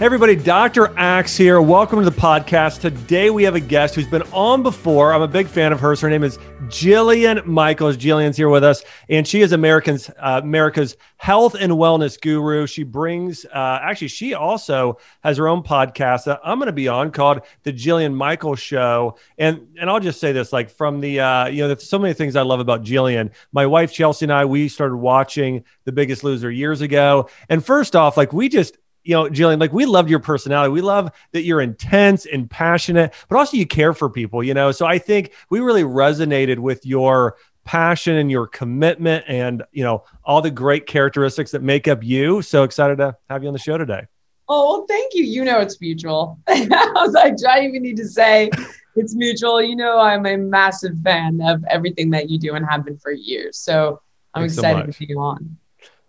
Hey everybody, Dr. Axe here. Welcome to the podcast. Today we have a guest who's been on before. I'm a big fan of hers. Her name is Jillian Michaels. Jillian's here with us, and she is Americans uh, America's health and wellness guru. She brings, uh, actually, she also has her own podcast that I'm going to be on called the Jillian Michaels Show. And and I'll just say this, like from the, uh, you know, there's so many things I love about Jillian. My wife Chelsea and I, we started watching The Biggest Loser years ago, and first off, like we just you know, Jillian, like we loved your personality. We love that you're intense and passionate, but also you care for people, you know. So I think we really resonated with your passion and your commitment and, you know, all the great characteristics that make up you. So excited to have you on the show today. Oh, well, thank you. You know, it's mutual. I was like, do I even need to say it's mutual? You know, I'm a massive fan of everything that you do and have been for years. So I'm Thanks excited so to be on.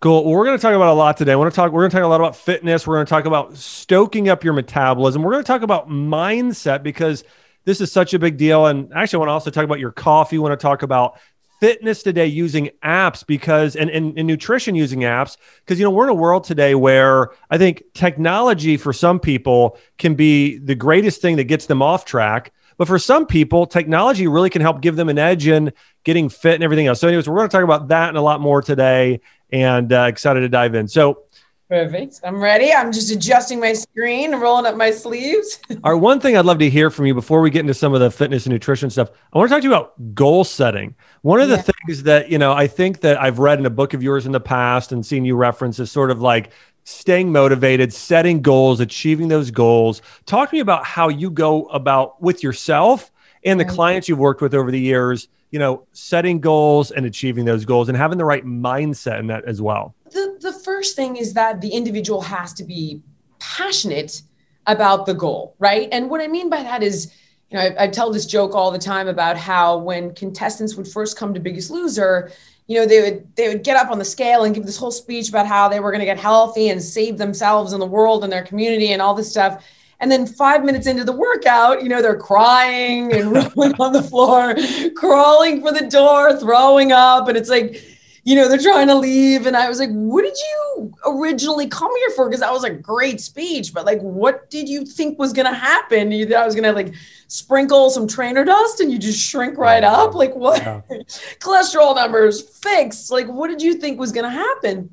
Cool. Well, we're going to talk about a lot today. I want to talk. We're going to talk a lot about fitness. We're going to talk about stoking up your metabolism. We're going to talk about mindset because this is such a big deal. And actually, I want to also talk about your coffee. I want to talk about fitness today using apps because and, and, and nutrition using apps because you know we're in a world today where i think technology for some people can be the greatest thing that gets them off track but for some people technology really can help give them an edge in getting fit and everything else so anyways we're going to talk about that and a lot more today and uh, excited to dive in. So, Perfect. I'm ready. I'm just adjusting my screen, rolling up my sleeves. Our one thing I'd love to hear from you before we get into some of the fitness and nutrition stuff, I want to talk to you about goal setting. One of the yeah. things that, you know, I think that I've read in a book of yours in the past and seen you reference is sort of like staying motivated, setting goals, achieving those goals. Talk to me about how you go about with yourself and the clients you've worked with over the years you know, setting goals and achieving those goals and having the right mindset in that as well? The, the first thing is that the individual has to be passionate about the goal, right? And what I mean by that is, you know, I, I tell this joke all the time about how when contestants would first come to Biggest Loser, you know, they would they would get up on the scale and give this whole speech about how they were going to get healthy and save themselves and the world and their community and all this stuff. And then five minutes into the workout, you know, they're crying and rolling on the floor, crawling for the door, throwing up. And it's like, you know, they're trying to leave. And I was like, what did you originally come here for? Because that was a great speech, but like, what did you think was going to happen? You thought I was going to like sprinkle some trainer dust and you just shrink right up? Like, what? Yeah. Cholesterol numbers fixed. Like, what did you think was going to happen?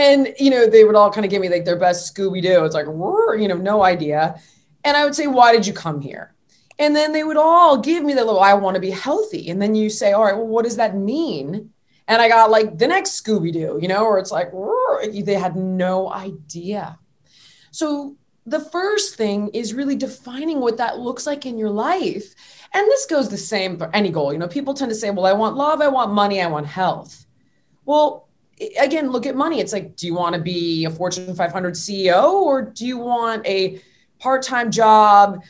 And, you know, they would all kind of give me like their best Scooby Doo. It's like, you know, no idea. And I would say, why did you come here? And then they would all give me the little, I want to be healthy. And then you say, all right, well, what does that mean? And I got like the next Scooby Doo, you know, where it's like, they had no idea. So the first thing is really defining what that looks like in your life. And this goes the same for any goal. You know, people tend to say, well, I want love, I want money, I want health. Well, again, look at money. It's like, do you want to be a Fortune 500 CEO or do you want a part time job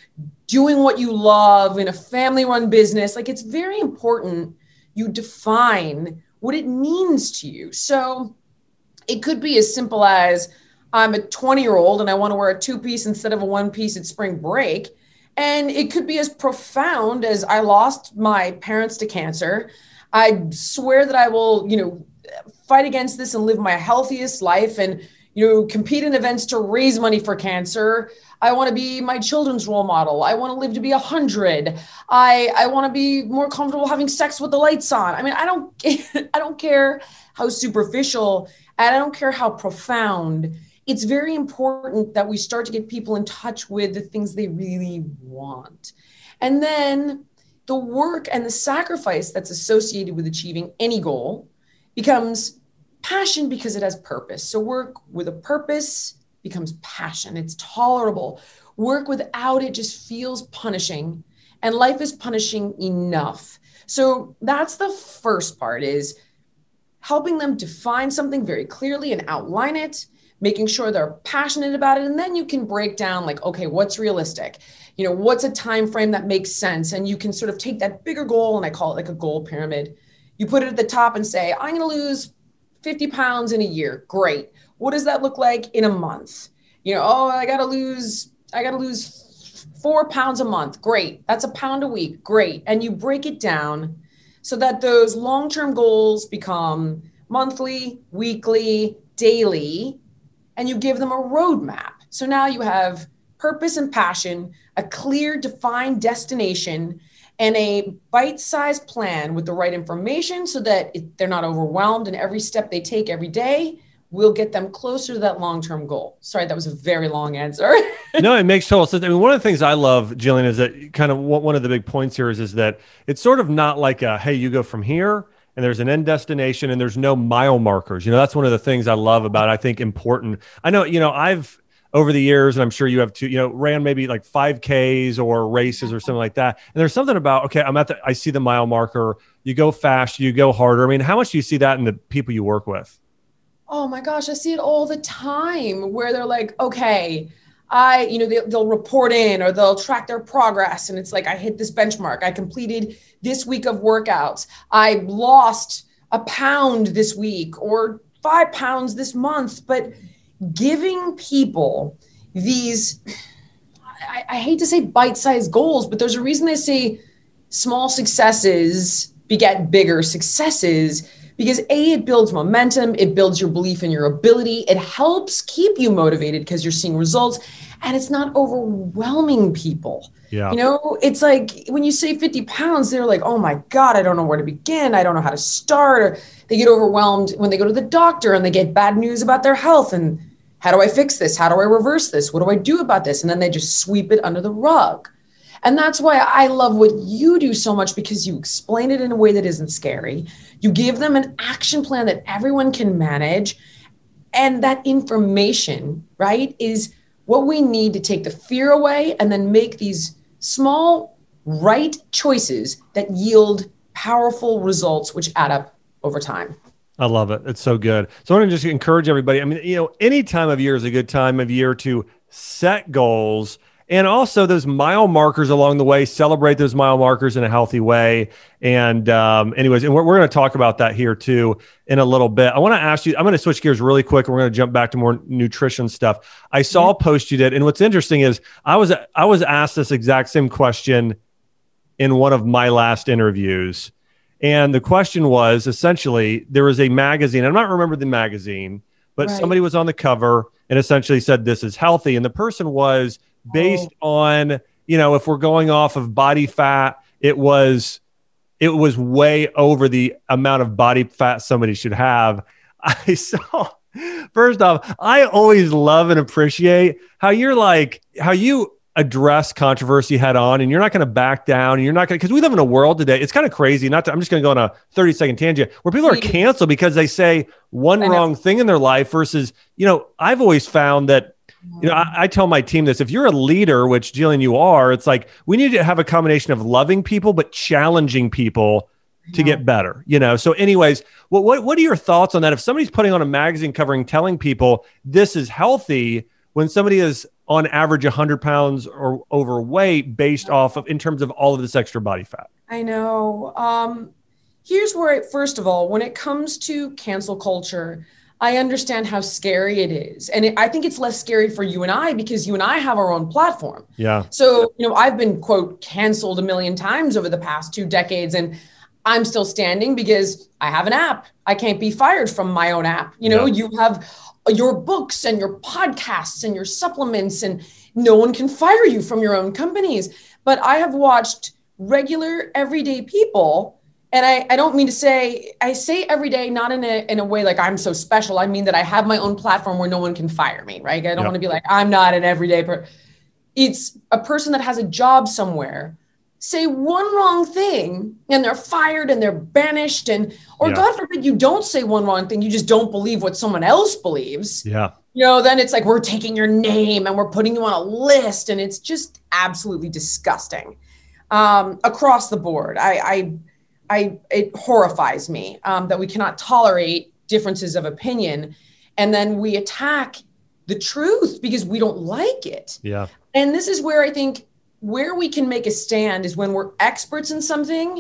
doing what you love in a family run business? Like, it's very important you define what it means to you. So, it could be as simple as I'm a 20 year old and I want to wear a two piece instead of a one piece at spring break. And it could be as profound as I lost my parents to cancer. I swear that I will, you know, fight against this and live my healthiest life and you know compete in events to raise money for cancer. I want to be my children's role model. I want to live to be 100 i i want to be more comfortable having sex with the lights on. I mean i don't i don't care how superficial and i don't care how profound. It's very important that we start to get people in touch with the things they really want. And then the work and the sacrifice that's associated with achieving any goal becomes passion because it has purpose. So work with a purpose becomes passion. It's tolerable. Work without it just feels punishing and life is punishing enough. So that's the first part is helping them define something very clearly and outline it, making sure they're passionate about it and then you can break down like okay, what's realistic? You know, what's a time frame that makes sense and you can sort of take that bigger goal and I call it like a goal pyramid you put it at the top and say, I'm going to lose 50 pounds in a year. Great. What does that look like in a month? You know, oh, I got to lose, I got to lose four pounds a month. Great. That's a pound a week. Great. And you break it down so that those long term goals become monthly, weekly, daily, and you give them a roadmap. So now you have purpose and passion, a clear, defined destination, and a bite sized plan with the right information so that it, they're not overwhelmed. And every step they take every day will get them closer to that long term goal. Sorry, that was a very long answer. no, it makes total sense. I mean, one of the things I love, Jillian, is that kind of one of the big points here is, is that it's sort of not like a, hey, you go from here and there's an end destination and there's no mile markers. You know, that's one of the things I love about, I think, important. I know, you know, I've, over the years, and I'm sure you have too, you know, ran maybe like 5Ks or races or something like that. And there's something about, okay, I'm at the, I see the mile marker. You go fast, you go harder. I mean, how much do you see that in the people you work with? Oh my gosh, I see it all the time where they're like, okay, I, you know, they, they'll report in or they'll track their progress. And it's like, I hit this benchmark. I completed this week of workouts. I lost a pound this week or five pounds this month. But giving people these I, I hate to say bite-sized goals but there's a reason they say small successes beget bigger successes because a it builds momentum it builds your belief in your ability it helps keep you motivated because you're seeing results and it's not overwhelming people. Yeah. You know it's like when you say 50 pounds they're like oh my god i don't know where to begin i don't know how to start or they get overwhelmed when they go to the doctor and they get bad news about their health and how do I fix this? How do I reverse this? What do I do about this? And then they just sweep it under the rug. And that's why I love what you do so much because you explain it in a way that isn't scary. You give them an action plan that everyone can manage. And that information, right, is what we need to take the fear away and then make these small, right choices that yield powerful results, which add up over time. I love it. It's so good. So I want to just encourage everybody. I mean, you know, any time of year is a good time of year to set goals and also those mile markers along the way. Celebrate those mile markers in a healthy way. And, um, anyways, and we're, we're going to talk about that here too in a little bit. I want to ask you. I'm going to switch gears really quick. And we're going to jump back to more nutrition stuff. I saw a post you did, and what's interesting is I was I was asked this exact same question in one of my last interviews and the question was essentially there was a magazine. I'm not remember the magazine, but right. somebody was on the cover and essentially said this is healthy. And the person was based oh. on, you know, if we're going off of body fat, it was it was way over the amount of body fat somebody should have. I saw first off, I always love and appreciate how you're like how you address controversy head on and you're not going to back down and you're not going to because we live in a world today it's kind of crazy not to, i'm just going to go on a 30 second tangent where people are canceled because they say one wrong thing in their life versus you know i've always found that you know I, I, tell my team this if you're a leader which jillian you are it's like we need to have a combination of loving people but challenging people to get better you know? So anyways what, what what are your thoughts on that? If somebody's putting on a magazine covering telling people this is healthy when somebody is on average 100 pounds or overweight based off of in terms of all of this extra body fat. I know. Um, here's where it, first of all when it comes to cancel culture i understand how scary it is. And it, i think it's less scary for you and i because you and i have our own platform. Yeah. So you know i've been quote canceled a million times over the past two decades and i'm still standing because i have an app. I can't be fired from my own app. You know yeah. you have your books and your podcasts and your supplements, and no one can fire you from your own companies. But I have watched regular, everyday people. And I, I don't mean to say, I say every day, not in a, in a way like I'm so special. I mean that I have my own platform where no one can fire me, right? I don't yep. want to be like, I'm not an everyday person. It's a person that has a job somewhere say one wrong thing and they're fired and they're banished and or yeah. god forbid you don't say one wrong thing you just don't believe what someone else believes. Yeah. You know then it's like we're taking your name and we're putting you on a list and it's just absolutely disgusting. Um, across the board i i i it horrifies me um, that we cannot tolerate differences of opinion and then we attack the truth because we don't like it. Yeah. And this is where i think where we can make a stand is when we're experts in something.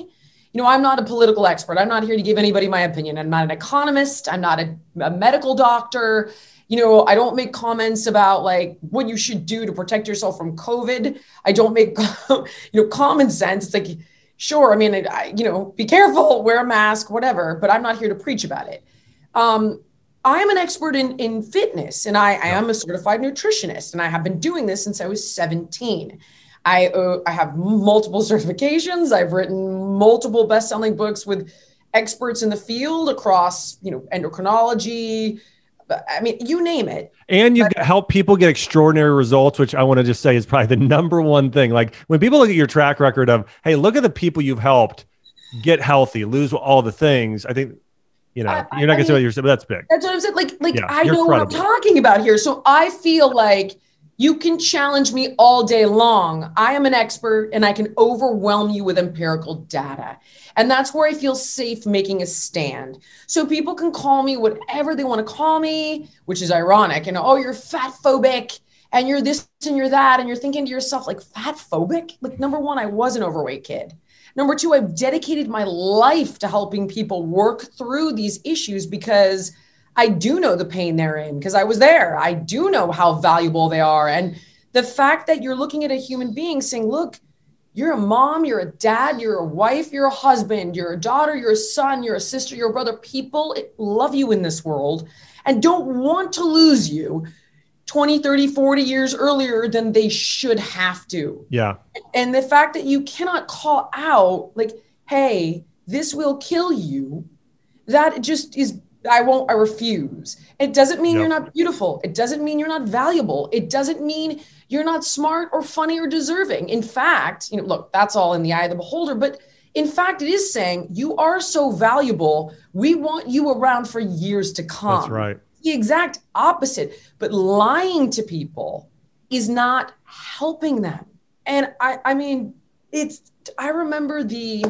You know, I'm not a political expert. I'm not here to give anybody my opinion. I'm not an economist. I'm not a, a medical doctor. You know, I don't make comments about like what you should do to protect yourself from COVID. I don't make, you know, common sense. It's like, sure, I mean, I, you know, be careful, wear a mask, whatever, but I'm not here to preach about it. Um, I am an expert in, in fitness and I, I am a certified nutritionist and I have been doing this since I was 17. I, uh, I have multiple certifications. I've written multiple best-selling books with experts in the field across, you know, endocrinology. I mean, you name it. And you've but, helped people get extraordinary results, which I want to just say is probably the number one thing. Like when people look at your track record of, hey, look at the people you've helped get healthy, lose all the things. I think you know, I, you're not gonna say what you're saying, but that's big. That's what I'm saying. Like, like yeah, I know credible. what I'm talking about here. So I feel like you can challenge me all day long. I am an expert and I can overwhelm you with empirical data. And that's where I feel safe making a stand. So people can call me whatever they want to call me, which is ironic. And oh, you're fat phobic and you're this and you're that. And you're thinking to yourself, like, fat phobic? Like, number one, I was an overweight kid. Number two, I've dedicated my life to helping people work through these issues because I do know the pain they're in because I was there. I do know how valuable they are. And the fact that you're looking at a human being saying, look, you're a mom, you're a dad, you're a wife, you're a husband, you're a daughter, you're a son, you're a sister, you're a brother. People love you in this world and don't want to lose you 20, 30, 40 years earlier than they should have to. Yeah. And the fact that you cannot call out, like, hey, this will kill you, that just is, I won't, I refuse. It doesn't mean yep. you're not beautiful. It doesn't mean you're not valuable. It doesn't mean you're not smart or funny or deserving. In fact, you know, look, that's all in the eye of the beholder, but in fact, it is saying you are so valuable. We want you around for years to come. That's right the exact opposite. But lying to people is not helping them. And I, I mean, it's, I remember the,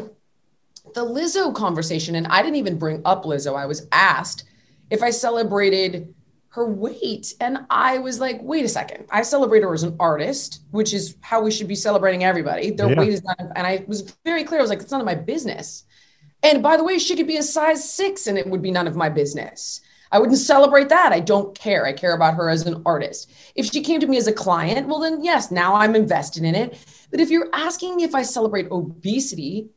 the Lizzo conversation, and I didn't even bring up Lizzo. I was asked if I celebrated her weight. And I was like, wait a second. I celebrate her as an artist, which is how we should be celebrating everybody. Their yeah. weight is not, and I was very clear. I was like, it's none of my business. And by the way, she could be a size six and it would be none of my business. I wouldn't celebrate that. I don't care. I care about her as an artist. If she came to me as a client, well, then yes, now I'm invested in it. But if you're asking me if I celebrate obesity,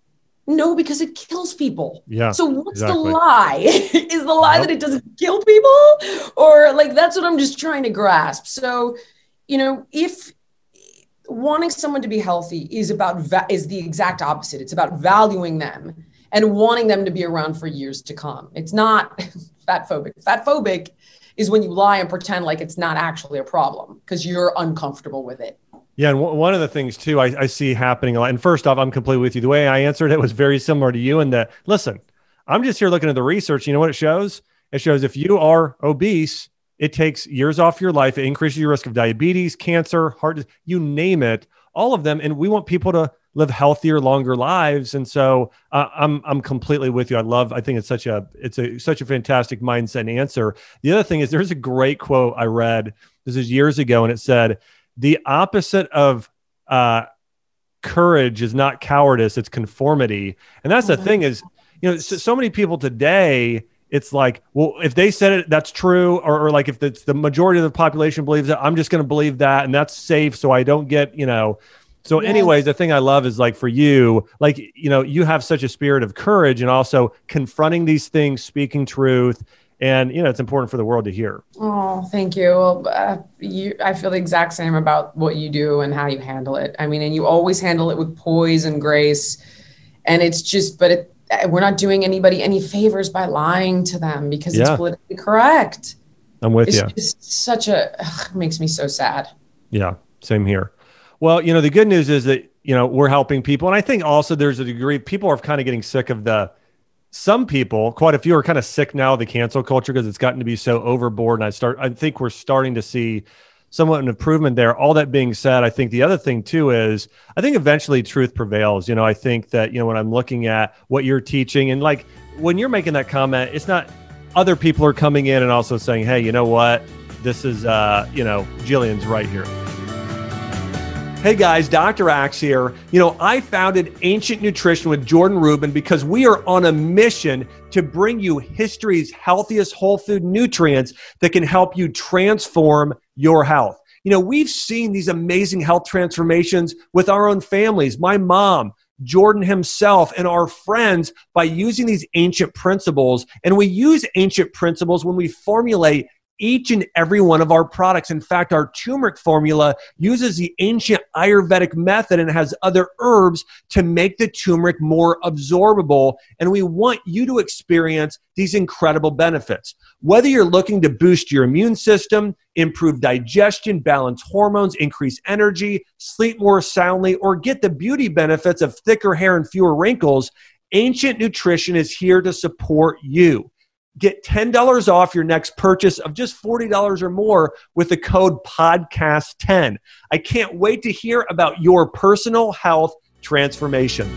no, because it kills people. Yeah. So what's exactly. the lie? Is the lie that it doesn't kill people? Or like that's what I'm just trying to grasp. So, you know, if wanting someone to be healthy is about va- is the exact opposite. It's about valuing them and wanting them to be around for years to come. It's not fat phobic. Fat phobic is when you lie and pretend like it's not actually a problem because you're uncomfortable with it. Yeah, and w- one of the things too I, I, see happening a lot. And first off, I'm completely with you. The way I answered it was very similar to you. And that listen, I'm just here looking at the research. You know what it shows? It shows if you are obese, it takes years off your life. It increases your risk of diabetes, cancer, heart, disease, you name it, all of them. And we want people to live healthier, longer lives. And so uh, I'm I'm completely with you. I love. I think it's such a it's a such a fantastic mindset and answer. The other thing is there's a great quote I read. This is years ago, and it said the opposite of uh, courage is not cowardice; it's conformity. And that's the thing is, you know, so, so many people today it's like, well, if they said it, that's true, or, or like if it's the majority of the population believes it, I'm just going to believe that, and that's safe, so I don't get, you know, so, yes. anyways, the thing I love is like for you, like, you know, you have such a spirit of courage and also confronting these things, speaking truth. And, you know, it's important for the world to hear. Oh, thank you. Uh, you. I feel the exact same about what you do and how you handle it. I mean, and you always handle it with poise and grace. And it's just, but it, uh, we're not doing anybody any favors by lying to them because yeah. it's politically correct. I'm with it's you. It's such a, ugh, makes me so sad. Yeah, same here. Well, you know, the good news is that, you know, we're helping people. And I think also there's a degree, people are kind of getting sick of the, some people, quite a few are kind of sick now of the cancel culture because it's gotten to be so overboard. And I start, I think we're starting to see somewhat an improvement there. All that being said, I think the other thing too is I think eventually truth prevails. You know, I think that, you know, when I'm looking at what you're teaching and like when you're making that comment, it's not other people are coming in and also saying, hey, you know what? This is, uh, you know, Jillian's right here. Hey guys, Dr. Axe here. You know, I founded Ancient Nutrition with Jordan Rubin because we are on a mission to bring you history's healthiest whole food nutrients that can help you transform your health. You know, we've seen these amazing health transformations with our own families. My mom, Jordan himself and our friends by using these ancient principles. And we use ancient principles when we formulate each and every one of our products. In fact, our turmeric formula uses the ancient Ayurvedic method and has other herbs to make the turmeric more absorbable. And we want you to experience these incredible benefits. Whether you're looking to boost your immune system, improve digestion, balance hormones, increase energy, sleep more soundly, or get the beauty benefits of thicker hair and fewer wrinkles, Ancient Nutrition is here to support you. Get $10 off your next purchase of just $40 or more with the code PODCAST10. I can't wait to hear about your personal health transformation.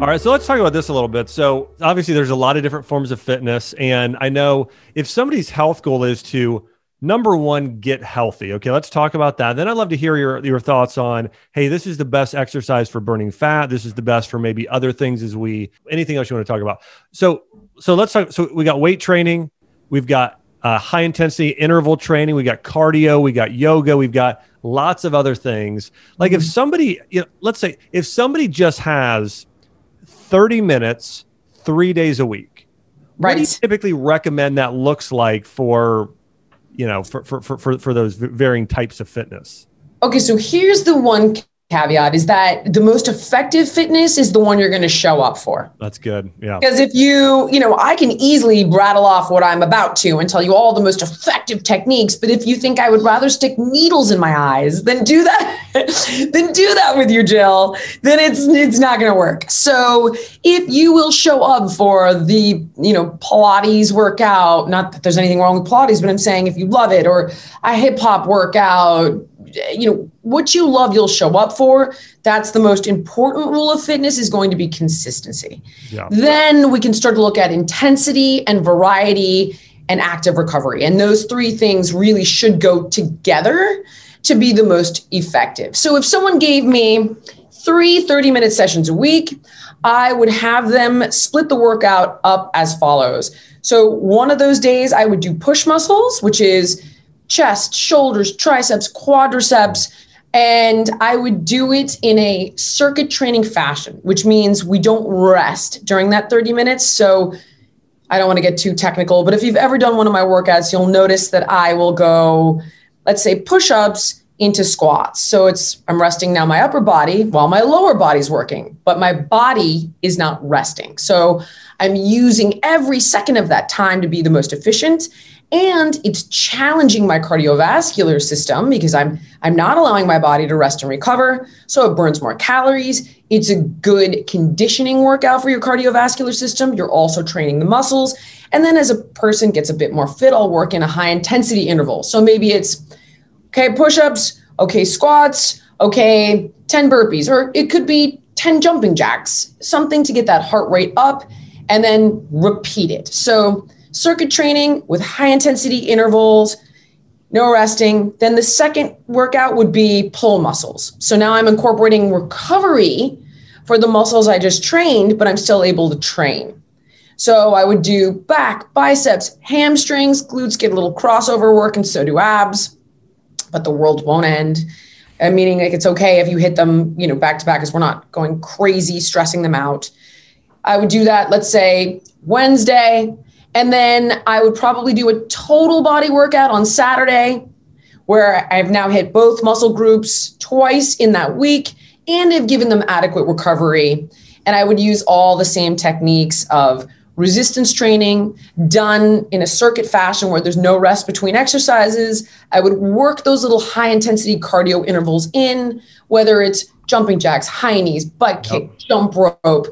All right, so let's talk about this a little bit. So, obviously, there's a lot of different forms of fitness. And I know if somebody's health goal is to number one, get healthy. Okay, let's talk about that. Then I'd love to hear your, your thoughts on, hey, this is the best exercise for burning fat. This is the best for maybe other things as we, anything else you want to talk about. So, so let's talk. So we got weight training. We've got uh, high intensity interval training. We got cardio. We got yoga. We've got lots of other things. Like mm-hmm. if somebody, you know, let's say if somebody just has 30 minutes, three days a week, right. what do you typically recommend that looks like for you know, for, for, for, for for those varying types of fitness? Okay, so here's the one caveat is that the most effective fitness is the one you're going to show up for. That's good. Yeah. Because if you, you know, I can easily rattle off what I'm about to and tell you all the most effective techniques, but if you think I would rather stick needles in my eyes than do that, then do that with you, Jill, then it's it's not going to work. So, if you will show up for the, you know, Pilates workout, not that there's anything wrong with Pilates, but I'm saying if you love it or a hip hop workout, you know what you love you'll show up for. That's the most important rule of fitness is going to be consistency. Yeah. then we can start to look at intensity and variety and active recovery. And those three things really should go together to be the most effective. So if someone gave me three 30 minute sessions a week i would have them split the workout up as follows. So one of those days i would do push muscles which is chest, shoulders, triceps, quadriceps. And I would do it in a circuit training fashion, which means we don't rest during that 30 minutes. So I don't want to get too technical, but if you've ever done one of my workouts, you'll notice that I will go, let's say, push ups into squats. So it's, I'm resting now my upper body while my lower body's working, but my body is not resting. So I'm using every second of that time to be the most efficient and it's challenging my cardiovascular system because i'm i'm not allowing my body to rest and recover. So it burns more calories. It's a good conditioning workout for your cardiovascular system. You're also training the muscles. And then as a person gets a bit more fit i'll work in a high intensity interval. So maybe it's okay push-ups okay squats okay 10 burpees or it could be 10 jumping jacks something to get that heart rate up and then repeat it. So circuit training with high intensity intervals, no resting. Then the second workout would be pull muscles. So now I'm incorporating recovery for the muscles I just trained, but I'm still able to train. So I would do back, biceps, hamstrings, glutes get a little crossover work, and so do abs. But the world won't end. Uh, meaning like it's okay if you hit them, you know, back to back, because we're not going crazy stressing them out. I would do that, let's say Wednesday, and then I would probably do a total body workout on Saturday, where I've now hit both muscle groups twice in that week and have given them adequate recovery. And I would use all the same techniques of resistance training done in a circuit fashion where there's no rest between exercises. I would work those little high intensity cardio intervals in, whether it's jumping jacks, high knees, butt kick, jump rope,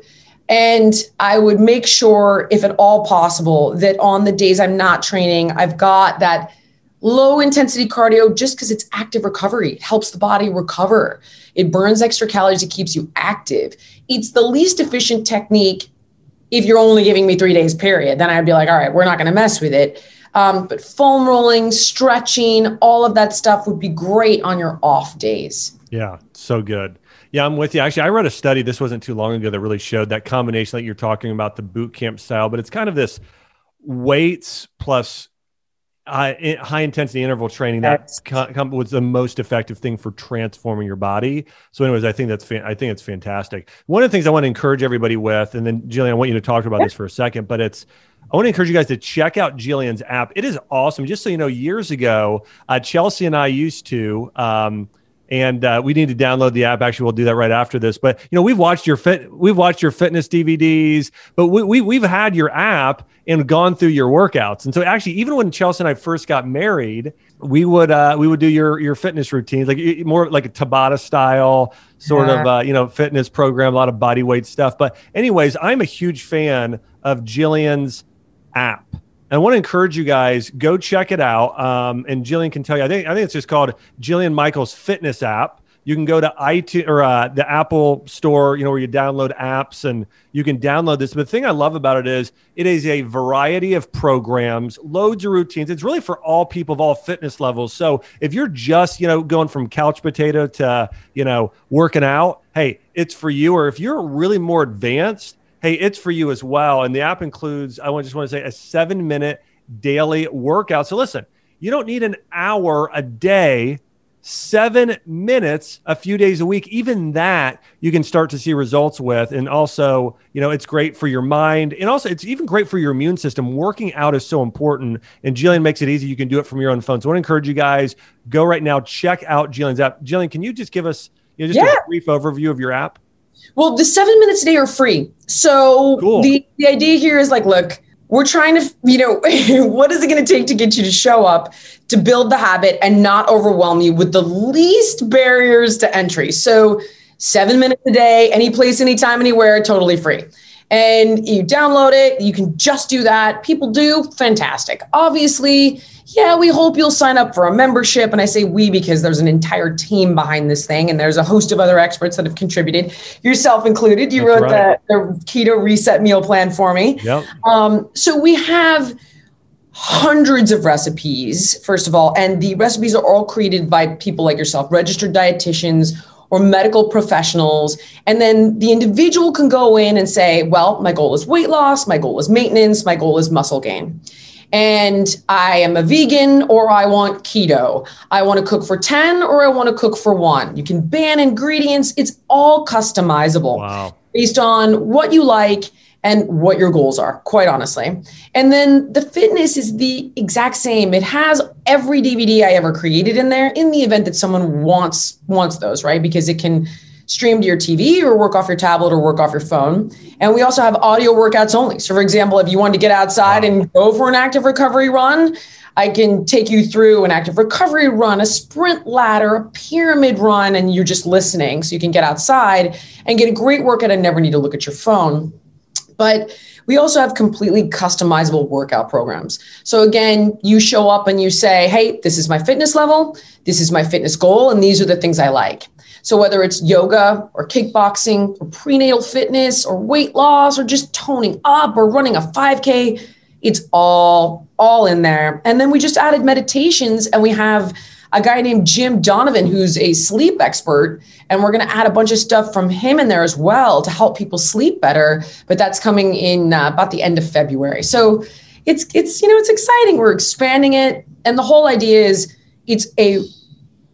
and I would make sure, if at all possible, that on the days I'm not training, I've got that low intensity cardio just because it's active recovery. It helps the body recover. It burns extra calories, it keeps you active. It's the least efficient technique if you're only giving me three days, period. Then I'd be like, all right, we're not going to mess with it. Um, but foam rolling, stretching, all of that stuff would be great on your off days. Yeah, so good. Yeah, I'm with you. Actually, I read a study, this wasn't too long ago, that really showed that combination that you're talking about, the boot camp style, but it's kind of this weights plus uh, high intensity interval training that was the most effective thing for transforming your body. So, anyways, I think that's I think it's fantastic. One of the things I want to encourage everybody with, and then Jillian, I want you to talk about this for a second, but it's I want to encourage you guys to check out Jillian's app. It is awesome. Just so you know, years ago, uh, Chelsea and I used to. Um, and uh, we need to download the app. Actually, we'll do that right after this. But you know, we've watched your fit, we've watched your fitness DVDs, but we, we we've had your app and gone through your workouts. And so, actually, even when Chelsea and I first got married, we would uh, we would do your your fitness routines, like more like a Tabata style sort yeah. of uh, you know fitness program, a lot of body weight stuff. But anyways, I'm a huge fan of Jillian's app. I want to encourage you guys go check it out. Um, and Jillian can tell you. I think I think it's just called Jillian Michaels Fitness app. You can go to iTunes or uh, the Apple Store, you know, where you download apps, and you can download this. But the thing I love about it is it is a variety of programs, loads of routines. It's really for all people of all fitness levels. So if you're just, you know, going from couch potato to, you know, working out, hey, it's for you. Or if you're really more advanced hey, it's for you as well. And the app includes, I just want to say, a seven minute daily workout. So listen, you don't need an hour a day, seven minutes a few days a week. Even that you can start to see results with. And also, you know, it's great for your mind. And also, it's even great for your immune system. Working out is so important. And Jillian makes it easy. You can do it from your own phone. So I want to encourage you guys go right now, check out Jillian's app. Jillian, can you just give us you know, just yeah. a brief overview of your app? Well, the seven minutes a day are free. So cool. the, the idea here is like, look, we're trying to, you know, what is it going to take to get you to show up to build the habit and not overwhelm you with the least barriers to entry? So seven minutes a day, any place, anytime, anywhere, totally free and you download it. You can just do that. People do fantastic. Obviously, yeah, we hope you'll sign up for a membership. And I say we because there's an entire team behind this thing, and there's a host of other experts that have contributed, yourself included. You That's wrote right. the, the keto reset meal plan for me. Yep. Um, so we have hundreds of recipes, first of all, and the recipes are all created by people like yourself, registered dietitians or medical professionals. And then the individual can go in and say, well, my goal is weight loss, my goal is maintenance, my goal is muscle gain. And I am a vegan or I want keto. I want to cook for 10 or I want to cook for one. You can ban ingredients. It's all customizable wow. based on what you like and what your goals are, quite honestly. And then the fitness is the exact same. It has every DVD I ever created in there in the event that someone wants wants those, right? Because it can stream to your TV or work off your tablet or work off your phone. And we also have audio workouts only. So for example, if you want to get outside and go for an active recovery run, I can take you through an active recovery run, a sprint ladder, a pyramid run, and you're just listening. So you can get outside and get a great workout and never need to look at your phone. But we also have completely customizable workout programs. So again, you show up and you say, hey, this is my fitness level, this is my fitness goal, and these are the things I like. So whether it's yoga or kickboxing or prenatal fitness or weight loss or just toning up or running a 5K, it's all all in there. And then we just added meditations and we have a guy named Jim Donovan, who's a sleep expert. And we're going to add a bunch of stuff from him in there as well to help people sleep better. But that's coming in uh, about the end of February. So it's, it's, you know, it's exciting. We're expanding it. And the whole idea is it's a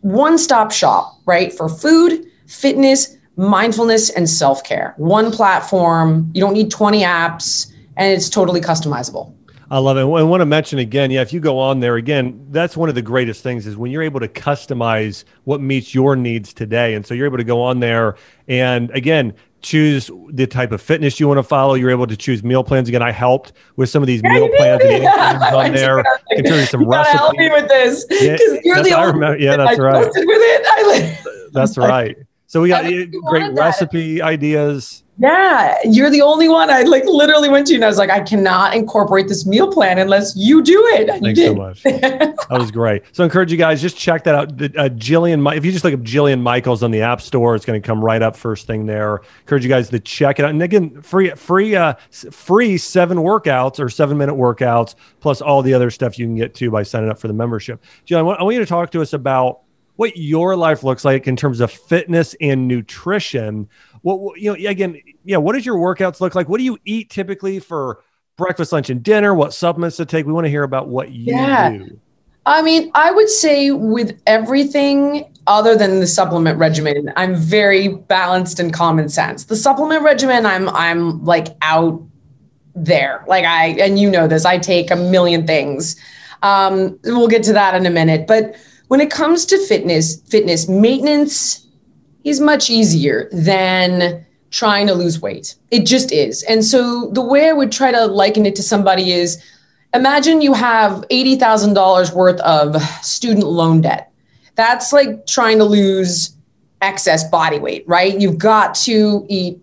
one stop shop, right? For food, fitness, mindfulness, and self care. One platform. You don't need 20 apps, and it's totally customizable. I love it. I want to mention again, yeah, if you go on there again, that's one of the greatest things is when you're able to customize what meets your needs today. And so you're able to go on there and again, choose the type of fitness you want to follow. You're able to choose meal plans. Again, I helped with some of these yeah, meal plans yeah. on there. You some you recipes. Help me with this because yeah, you're the only. Remember, yeah, that's I right. With it. I, that's right. So we got great recipe ideas. Yeah, you're the only one. I like literally went to and I was like, I cannot incorporate this meal plan unless you do it. And Thanks so much. that was great. So I encourage you guys just check that out. Uh, Jillian, if you just look up Jillian Michaels on the App Store, it's going to come right up first thing there. Encourage you guys to check it out. And again, free, free, uh, free seven workouts or seven minute workouts plus all the other stuff you can get to by signing up for the membership. Jillian, I I want you to talk to us about what your life looks like in terms of fitness and nutrition what you know again yeah what does your workouts look like what do you eat typically for breakfast, lunch, and dinner, what supplements to take. We want to hear about what you yeah. do. I mean, I would say with everything other than the supplement regimen, I'm very balanced and common sense. The supplement regimen, I'm I'm like out there. Like I and you know this, I take a million things. Um, we'll get to that in a minute. But when it comes to fitness, fitness maintenance is much easier than trying to lose weight. It just is. And so the way I would try to liken it to somebody is imagine you have $80,000 worth of student loan debt. That's like trying to lose excess body weight, right? You've got to eat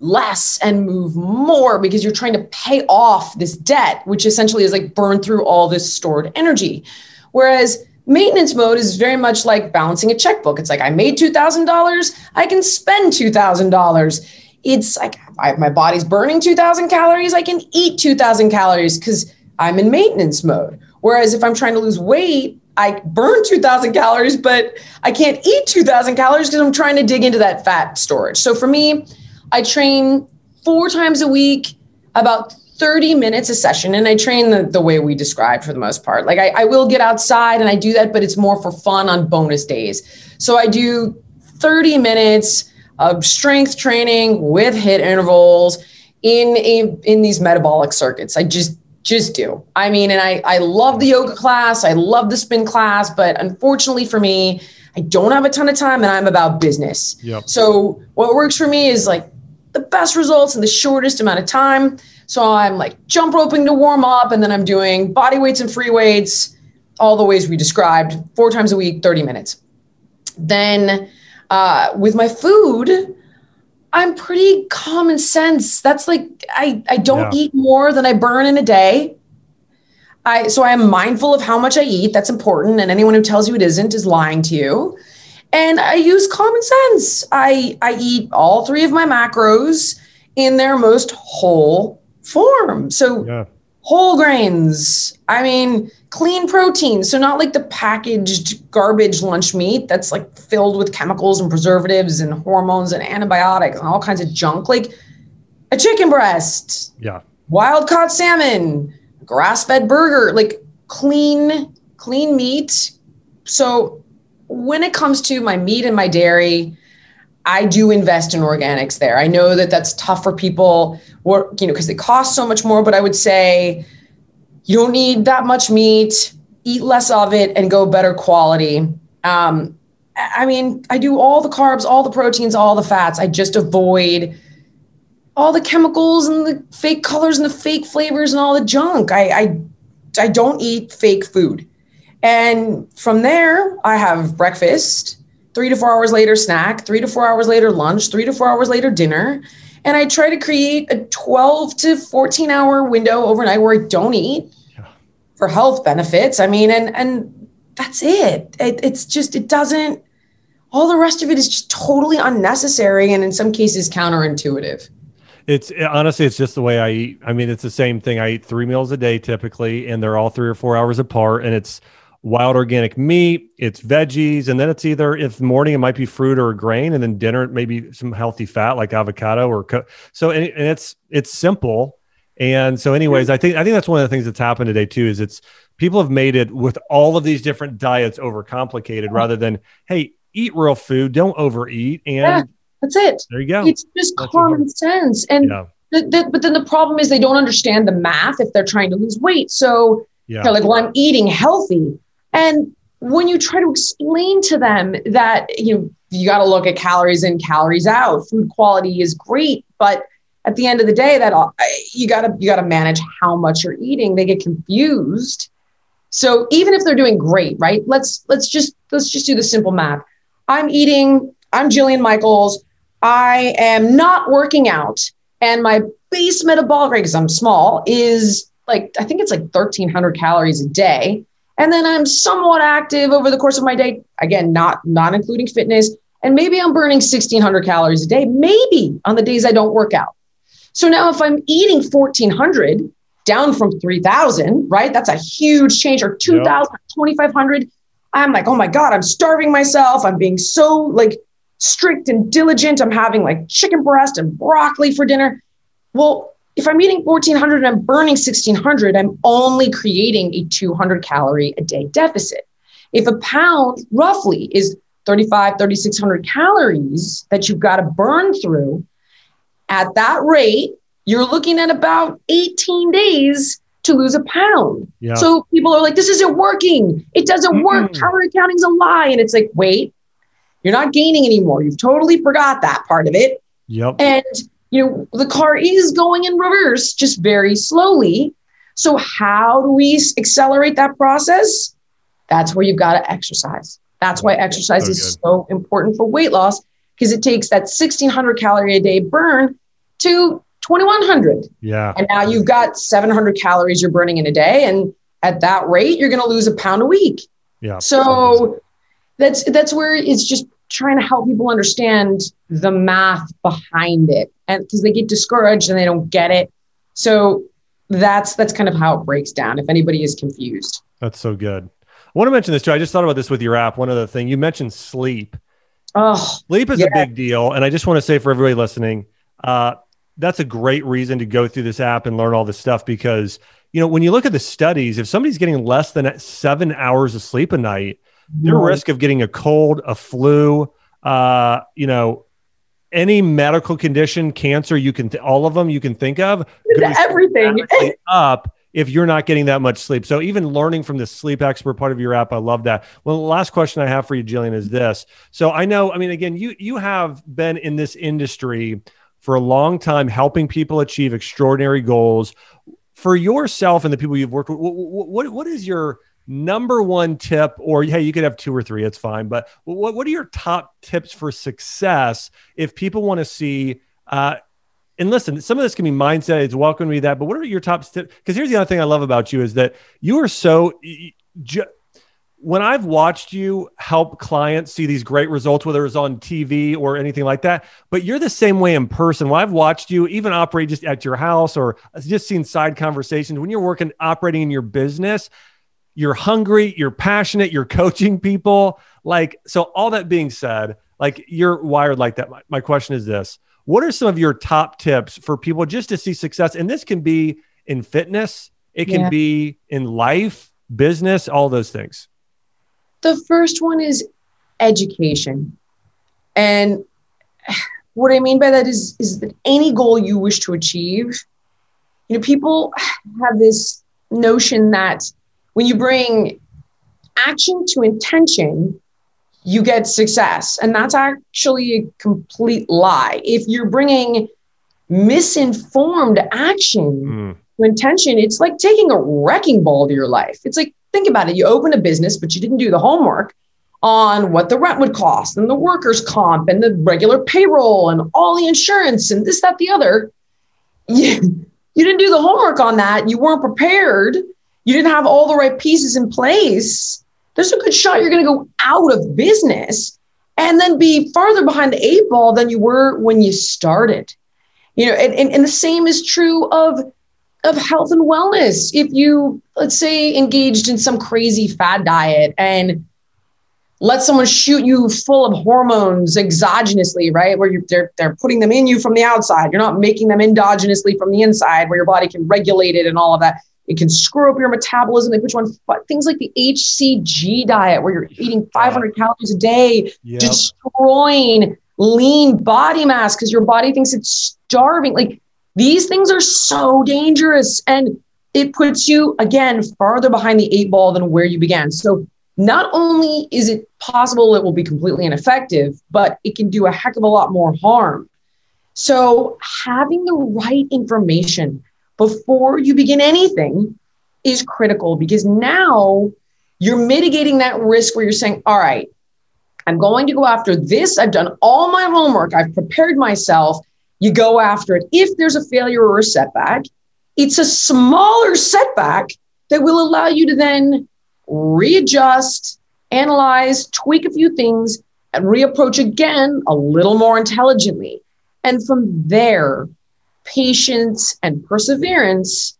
less and move more because you're trying to pay off this debt, which essentially is like burn through all this stored energy. Whereas maintenance mode is very much like balancing a checkbook. It's like I made $2,000, I can spend $2,000. It's like I, my body's burning 2,000 calories, I can eat 2,000 calories because I'm in maintenance mode. Whereas if I'm trying to lose weight, I burn 2000 calories, but I can't eat 2000 calories because I'm trying to dig into that fat storage. So for me, I train four times a week, about 30 minutes a session. And I train the, the way we described for the most part. Like I, I will get outside and I do that, but it's more for fun on bonus days. So I do 30 minutes of strength training with HIIT intervals in a, in these metabolic circuits. I just just do. I mean, and I, I love the yoga class, I love the spin class, but unfortunately for me, I don't have a ton of time and I'm about business. Yep. So what works for me is like the best results in the shortest amount of time. So I'm like jump roping to warm up, and then I'm doing body weights and free weights, all the ways we described, four times a week, 30 minutes. Then uh, with my food, I'm pretty common sense. That's like I I don't yeah. eat more than I burn in a day. I so I am mindful of how much I eat. That's important. And anyone who tells you it isn't is lying to you. And I use common sense. I I eat all three of my macros in their most whole form. So yeah. whole grains. I mean, clean protein. So not like the packaged garbage lunch meat that's like filled with chemicals and preservatives and hormones and antibiotics and all kinds of junk. Like a chicken breast. Yeah. Wild caught salmon, grass fed burger, like clean, clean meat. So when it comes to my meat and my dairy, I do invest in organics there. I know that that's tough for people, you know, because they cost so much more. But I would say you don't need that much meat, eat less of it, and go better quality. Um, I mean, I do all the carbs, all the proteins, all the fats. I just avoid all the chemicals and the fake colors and the fake flavors and all the junk. I, I, I don't eat fake food. And from there, I have breakfast, three to four hours later, snack, three to four hours later, lunch, three to four hours later, dinner. And I try to create a 12 to 14 hour window overnight where I don't eat for health benefits. I mean, and and that's it. it. It's just it doesn't. All the rest of it is just totally unnecessary and in some cases counterintuitive. It's honestly, it's just the way I eat. I mean, it's the same thing. I eat three meals a day typically, and they're all three or four hours apart. And it's wild organic meat, it's veggies, and then it's either if morning it might be fruit or a grain, and then dinner maybe some healthy fat like avocado or co- so. And, and it's it's simple, and so, anyways, I think I think that's one of the things that's happened today too. Is it's people have made it with all of these different diets overcomplicated rather than hey, eat real food, don't overeat, and yeah, that's it. There you go. It's just that's common sense, and yeah. the, the, but then the problem is they don't understand the math if they're trying to lose weight. So yeah. they're like, well, I'm eating healthy, and when you try to explain to them that you know you got to look at calories in, calories out, food quality is great, but at the end of the day that you got to you got to manage how much you're eating. They get confused. So even if they're doing great right let's let's just let's just do the simple math. I'm eating i'm jillian michaels. I am not working out and my base metabolic rate because i'm small is like i think it's like 1300 calories a day and then i'm somewhat active over the course of my day again not not including fitness and maybe i'm burning 1600 calories a day maybe on the days i don't work out so now if I'm eating 1400 down from 3000, right? That's a huge change or 2000, yep. 2500. I'm like, oh my God, I'm starving myself. I'm being so like strict and diligent. I'm having like chicken breast and broccoli for dinner. Well, if I'm eating 1400 and I'm burning 1600, I'm only creating a 200 calorie a day deficit. If a pound roughly is 35, 3600 calories that you've got to burn through, at that rate, you're looking at about 18 days to lose a pound. Yeah. So people are like, this isn't working. It doesn't mm-hmm. work. Calorie counting's a lie. And it's like, wait, you're not gaining anymore. You've totally forgot that part of it. Yep. And you know, the car is going in reverse, just very slowly. So how do we accelerate that process? That's where you've got to exercise. That's why exercise so is so important for weight loss because it takes that 1600 calorie a day burn to 2100. Yeah. And now you've got 700 calories you're burning in a day. And at that rate, you're going to lose a pound a week. Yeah. So that's, that's where it's just trying to help people understand the math behind it and because they get discouraged and they don't get it. So that's that's kind of how it breaks down if anybody is confused. That's so good. I want to mention this too. I just thought about this with your app. One other thing you mentioned sleep. Oh sleep is yeah. a big deal and i just want to say for everybody listening uh, that's a great reason to go through this app and learn all this stuff because you know when you look at the studies if somebody's getting less than seven hours of sleep a night their risk of getting a cold, a flu, uh, you know, any medical condition, cancer, you can, th- all of them you can think of, everything up if you're not getting that much sleep. So even learning from the sleep expert part of your app, I love that. Well, the last question I have for you, Jillian, is this. So I know, I mean, again, you you have been in this industry for a long time, helping people achieve extraordinary goals. For yourself and the people you've worked with, what, what, what is your number one tip, or hey, you could have two or three, it's fine. But what, what are your top tips for success if people want to see? Uh, and listen, some of this can be mindset. It's welcome to be that. But what are your top tips? Because here's the other thing I love about you is that you are so. Ju- when I've watched you help clients see these great results, whether it's on TV or anything like that, but you're the same way in person. When I've watched you even operate just at your house or just seen side conversations, when you're working, operating in your business, you're hungry, you're passionate, you're coaching people. Like, so all that being said, like you're wired like that. My, my question is this What are some of your top tips for people just to see success? And this can be in fitness, it can yeah. be in life, business, all those things. The first one is education. And what I mean by that is, is that any goal you wish to achieve, you know, people have this notion that when you bring action to intention, you get success. And that's actually a complete lie. If you're bringing misinformed action mm. to intention, it's like taking a wrecking ball to your life. It's like, think about it. You open a business, but you didn't do the homework on what the rent would cost and the workers' comp and the regular payroll and all the insurance and this, that, the other. You, you didn't do the homework on that. You weren't prepared you didn't have all the right pieces in place, there's a good shot you're going to go out of business and then be farther behind the eight ball than you were when you started. You know, and, and, and the same is true of of health and wellness. If you, let's say, engaged in some crazy fad diet and let someone shoot you full of hormones exogenously, right? Where you, they're, they're putting them in you from the outside. You're not making them endogenously from the inside where your body can regulate it and all of that. It can screw up your metabolism. They put you on things like the HCG diet, where you're eating 500 calories a day, yep. destroying lean body mass because your body thinks it's starving. Like these things are so dangerous. And it puts you, again, farther behind the eight ball than where you began. So not only is it possible it will be completely ineffective, but it can do a heck of a lot more harm. So having the right information before you begin anything is critical because now you're mitigating that risk where you're saying, all right, I'm going to go after this. I've done all my homework. I've prepared myself. You go after it. If there's a failure or a setback, it's a smaller setback that will allow you to then readjust, analyze, tweak a few things, and reapproach again a little more intelligently. And from there, patience and perseverance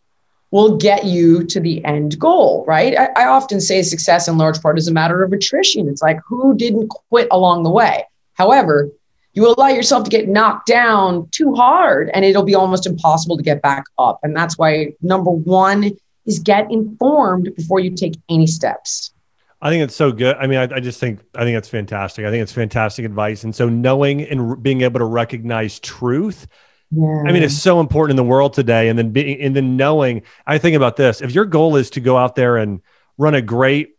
will get you to the end goal, right? I, I, often say success in large part is a matter of attrition. It's like who didn't quit along the way. However, you allow yourself to get knocked down too hard and it'll be almost impossible to get back up. And that's why number one is get informed before you take any steps. I think it's so good. I mean, I, I, just think I think it's fantastic. I think it's fantastic advice. And so knowing and being able to recognize truth, yeah. I mean, it's so important in the world today. And then being and then knowing, I think about this. If your goal is to go out there and run a great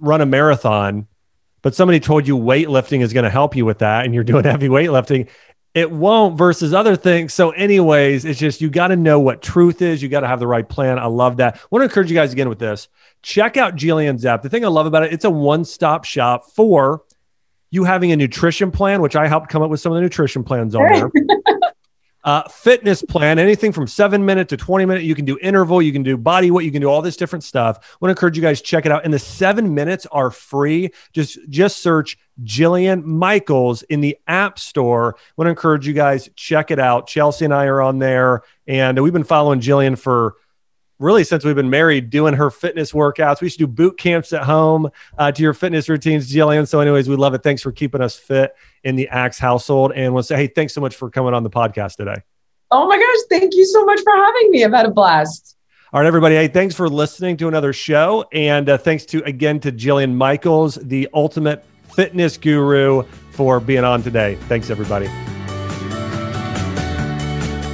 run a marathon, but somebody told you weightlifting is going to help you with that and you're doing heavy weightlifting, it won't versus other things. So, anyways, it's just you got to know what truth is. You got to have the right plan. I love that. I want to encourage you guys again with this. Check out Jillian's app. The thing I love about it, it's a one stop shop for you having a nutrition plan, which I helped come up with some of the nutrition plans on there. Uh, fitness plan, anything from seven minute to 20 minute. You can do interval, you can do body weight, you can do all this different stuff. I want to encourage you guys check it out. And the seven minutes are free. Just just search Jillian Michaels in the App Store. I want to encourage you guys check it out. Chelsea and I are on there, and we've been following Jillian for really since we've been married doing her fitness workouts. We should do boot camps at home uh, to your fitness routines, Jillian. So, anyways, we love it. Thanks for keeping us fit in the Axe household. And we'll say, hey, thanks so much for coming on the podcast today. Oh my gosh. Thank you so much for having me. I've had a blast. All right, everybody. Hey, thanks for listening to another show. And uh, thanks to, again, to Jillian Michaels, the ultimate fitness guru, for being on today. Thanks, everybody.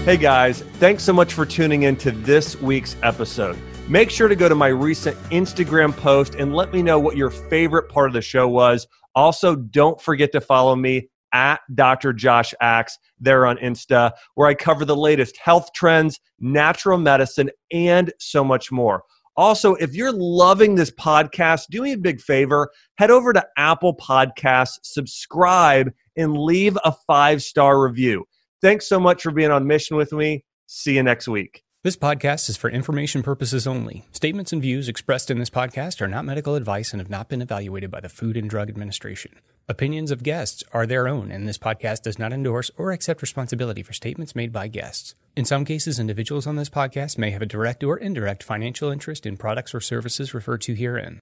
Hey guys, thanks so much for tuning in to this week's episode. Make sure to go to my recent Instagram post and let me know what your favorite part of the show was. Also, don't forget to follow me at Dr. Josh Axe there on Insta, where I cover the latest health trends, natural medicine, and so much more. Also, if you're loving this podcast, do me a big favor head over to Apple Podcasts, subscribe, and leave a five star review. Thanks so much for being on mission with me. See you next week. This podcast is for information purposes only. Statements and views expressed in this podcast are not medical advice and have not been evaluated by the Food and Drug Administration. Opinions of guests are their own, and this podcast does not endorse or accept responsibility for statements made by guests. In some cases, individuals on this podcast may have a direct or indirect financial interest in products or services referred to herein.